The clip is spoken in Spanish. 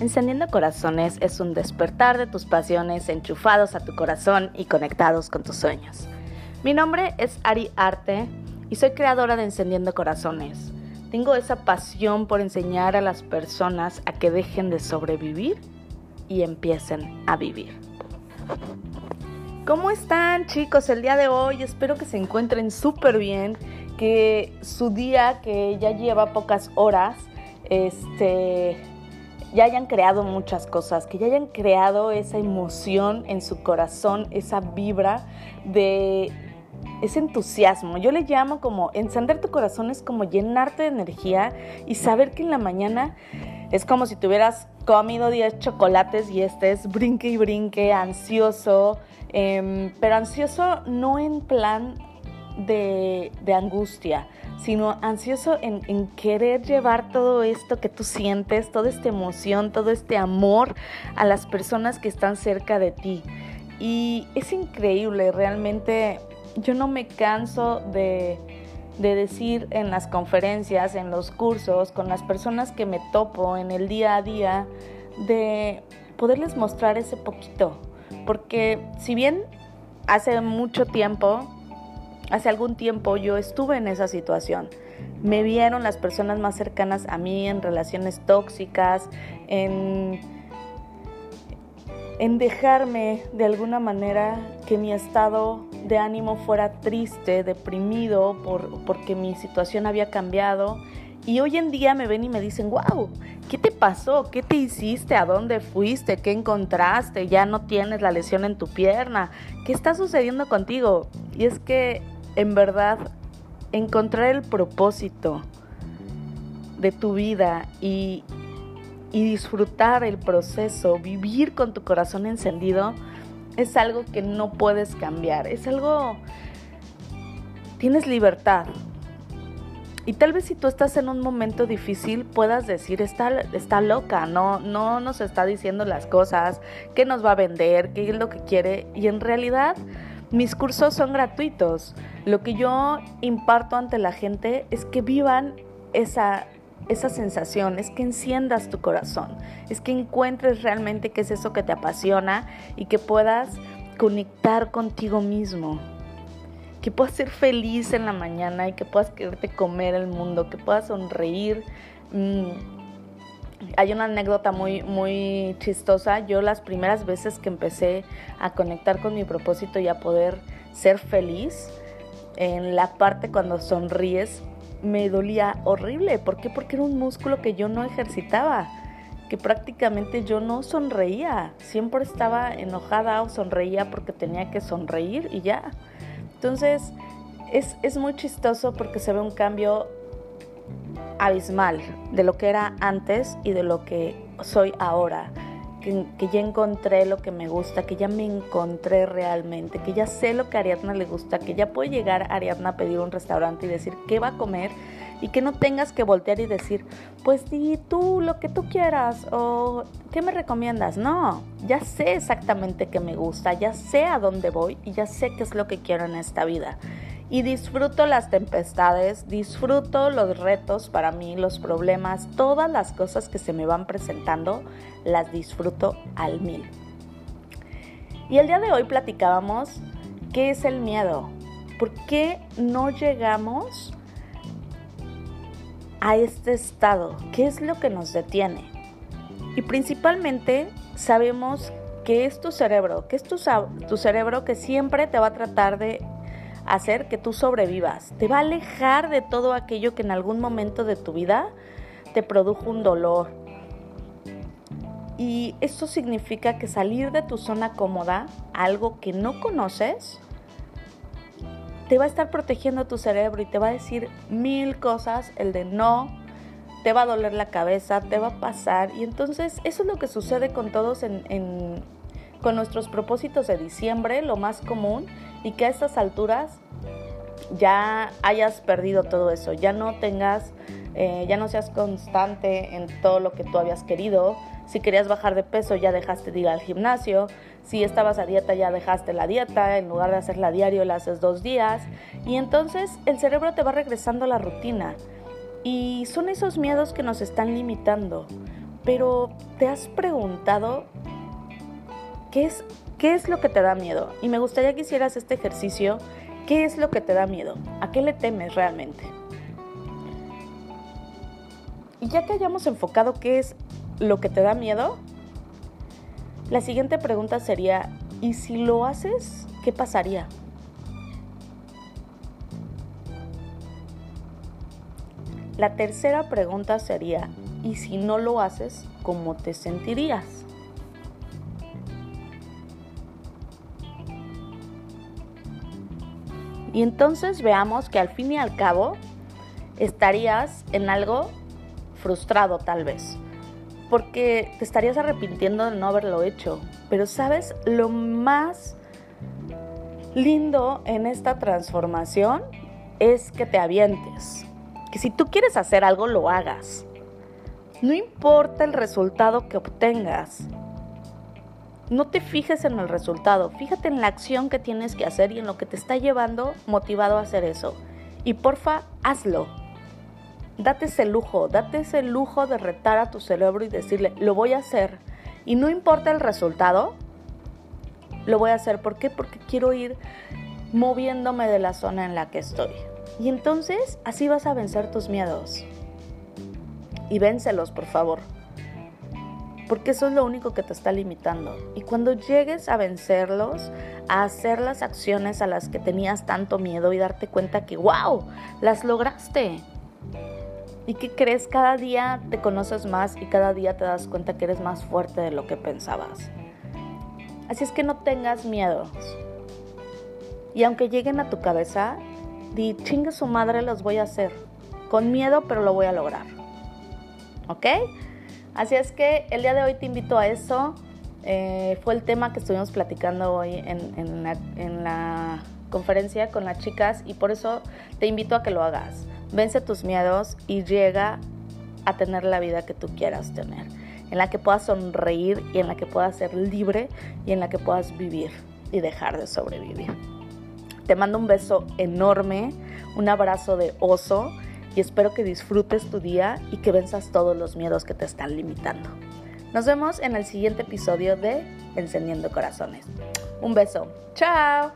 Encendiendo Corazones es un despertar de tus pasiones enchufados a tu corazón y conectados con tus sueños. Mi nombre es Ari Arte y soy creadora de Encendiendo Corazones. Tengo esa pasión por enseñar a las personas a que dejen de sobrevivir y empiecen a vivir. ¿Cómo están chicos el día de hoy? Espero que se encuentren súper bien, que su día que ya lleva pocas horas, este, ya hayan creado muchas cosas, que ya hayan creado esa emoción en su corazón, esa vibra de ese entusiasmo. Yo le llamo como encender tu corazón es como llenarte de energía y saber que en la mañana es como si tuvieras comido 10 chocolates y estés brinque y brinque, ansioso, em, pero ansioso no en plan de, de angustia, sino ansioso en, querer llevar todo esto que tú sientes, toda esta emoción, todo este amor a las personas que están cerca de ti. Y es increíble, realmente yo no me canso de, de decir en las conferencias, en los cursos, con las personas que me topo en el día a día, de poderles mostrar ese poquito. Porque si bien hace mucho tiempo Hace algún tiempo yo estuve en esa situación. Me vieron las personas más cercanas a mí en relaciones tóxicas, en, en dejarme de alguna manera que mi estado de ánimo fuera triste, deprimido, por, porque mi situación había cambiado. Y hoy en día me ven y me dicen, wow, ¿qué te pasó? ¿Qué te hiciste? ¿A dónde fuiste? ¿Qué encontraste? Ya no tienes la lesión en tu pierna. ¿Qué está sucediendo contigo? Y es que en verdad encontrar el propósito de tu vida y, disfrutar el proceso, vivir con tu corazón encendido, es algo que no puedes cambiar, es algo, tienes libertad. Y tal vez si tú estás en un momento difícil puedas decir, está, está loca, no, no nos está diciendo las cosas, qué nos va a vender, qué es lo que quiere. Y en realidad mis cursos son gratuitos. Lo que yo imparto ante la gente es que vivan esa, esa sensación, es que enciendas tu corazón, es que encuentres realmente qué es eso que te apasiona y que puedas conectar contigo mismo, que puedas ser feliz en la mañana y que puedas quererte comer el mundo, que puedas sonreír. Mm, hay una anécdota muy, muy chistosa. Yo las primeras veces que empecé a conectar con mi propósito y a poder ser feliz, en la parte cuando sonríes, me dolía horrible. ¿Por qué? Porque era un músculo que yo no ejercitaba, que prácticamente yo no sonreía. Siempre estaba enojada o sonreía porque tenía que sonreír y ya. Entonces, es, es muy chistoso porque se ve un cambio abismal de lo que era antes y de lo que soy ahora. Que, ya encontré lo que me gusta, que ya me encontré realmente, que ya sé lo que a Ariadna le gusta, que ya puede llegar Ariadna a pedir un restaurante y decir qué va a comer y que no tengas que voltear y decir, pues di tú lo que tú quieras o qué me recomiendas. No, ya sé exactamente qué me gusta, ya sé a dónde voy y ya sé qué es lo que quiero en esta vida y disfruto las tempestades, disfruto los retos para mí, los problemas, todas las cosas que se me van presentando, las disfruto al mil. Y el día de hoy platicábamos qué es el miedo, por qué no llegamos a este estado, qué es lo que nos detiene. Y principalmente sabemos que es tu cerebro, que es tu, tu cerebro que siempre te va a tratar de hacer que tú sobrevivas. Te va a alejar de todo aquello que en algún momento de tu vida te produjo un dolor. Y esto significa que salir de tu zona cómoda, algo que no conoces, te va a estar protegiendo tu cerebro y te va a decir mil cosas, el de no, te va a doler la cabeza, te va a pasar. Y entonces eso es lo que sucede con todos en, con nuestros propósitos de diciembre, lo más común y que a estas alturas ya hayas perdido todo eso, ya no tengas, eh, ya no seas constante en todo lo que tú habías querido. Si querías bajar de peso, ya dejaste de ir al gimnasio. Si estabas a dieta, ya dejaste la dieta. En lugar de hacerla diario, la haces dos días. Y entonces el cerebro te va regresando a la rutina. Y son esos miedos que nos están limitando. pero ¿te has preguntado qué es, qué es lo que te da miedo? Y me gustaría que hicieras este ejercicio. ¿Qué es lo que te da miedo? ¿A qué le temes realmente? Y ya que hayamos enfocado qué es lo que te da miedo, la siguiente pregunta sería, ¿y si lo haces, qué pasaría? La tercera pregunta sería, ¿y si no lo haces, cómo te sentirías? Y entonces veamos que al fin y al cabo estarías en algo frustrado tal vez, porque te estarías arrepintiendo de no haberlo hecho. Pero sabes, lo más lindo en esta transformación es que te avientes, que si tú quieres hacer algo, lo hagas. No importa el resultado que obtengas. No te fijes en el resultado, fíjate en la acción que tienes que hacer y en lo que te está llevando motivado a hacer eso. Y porfa, hazlo. Date ese lujo, date ese lujo de retar a tu cerebro y decirle, lo voy a hacer. Y no importa el resultado, lo voy a hacer. ¿Por qué? Porque quiero ir moviéndome de la zona en la que estoy. Y entonces así vas a vencer tus miedos. Y véncelos, por favor. Porque eso es lo único que te está limitando. Y cuando llegues a vencerlos, a hacer las acciones a las que tenías tanto miedo y darte cuenta que, wow, las lograste. Y que crees, cada día te conoces más y cada día te das cuenta que eres más fuerte de lo que pensabas. Así es que no tengas miedo. Y aunque lleguen a tu cabeza, di chingue su madre, los voy a hacer. Con miedo, pero lo voy a lograr. ¿Ok? Así es que el día de hoy te invito a eso. Eh, fue el tema que estuvimos platicando hoy en, la, en la conferencia con las chicas y por eso te invito a que lo hagas. Vence tus miedos y llega a tener la vida que tú quieras tener, en la que puedas sonreír y en la que puedas ser libre y en la que puedas vivir y dejar de sobrevivir. Te mando un beso enorme, un abrazo de oso y espero que disfrutes tu día y que venzas todos los miedos que te están limitando. Nos vemos en el siguiente episodio de Encendiendo Corazones. Un beso. Chao.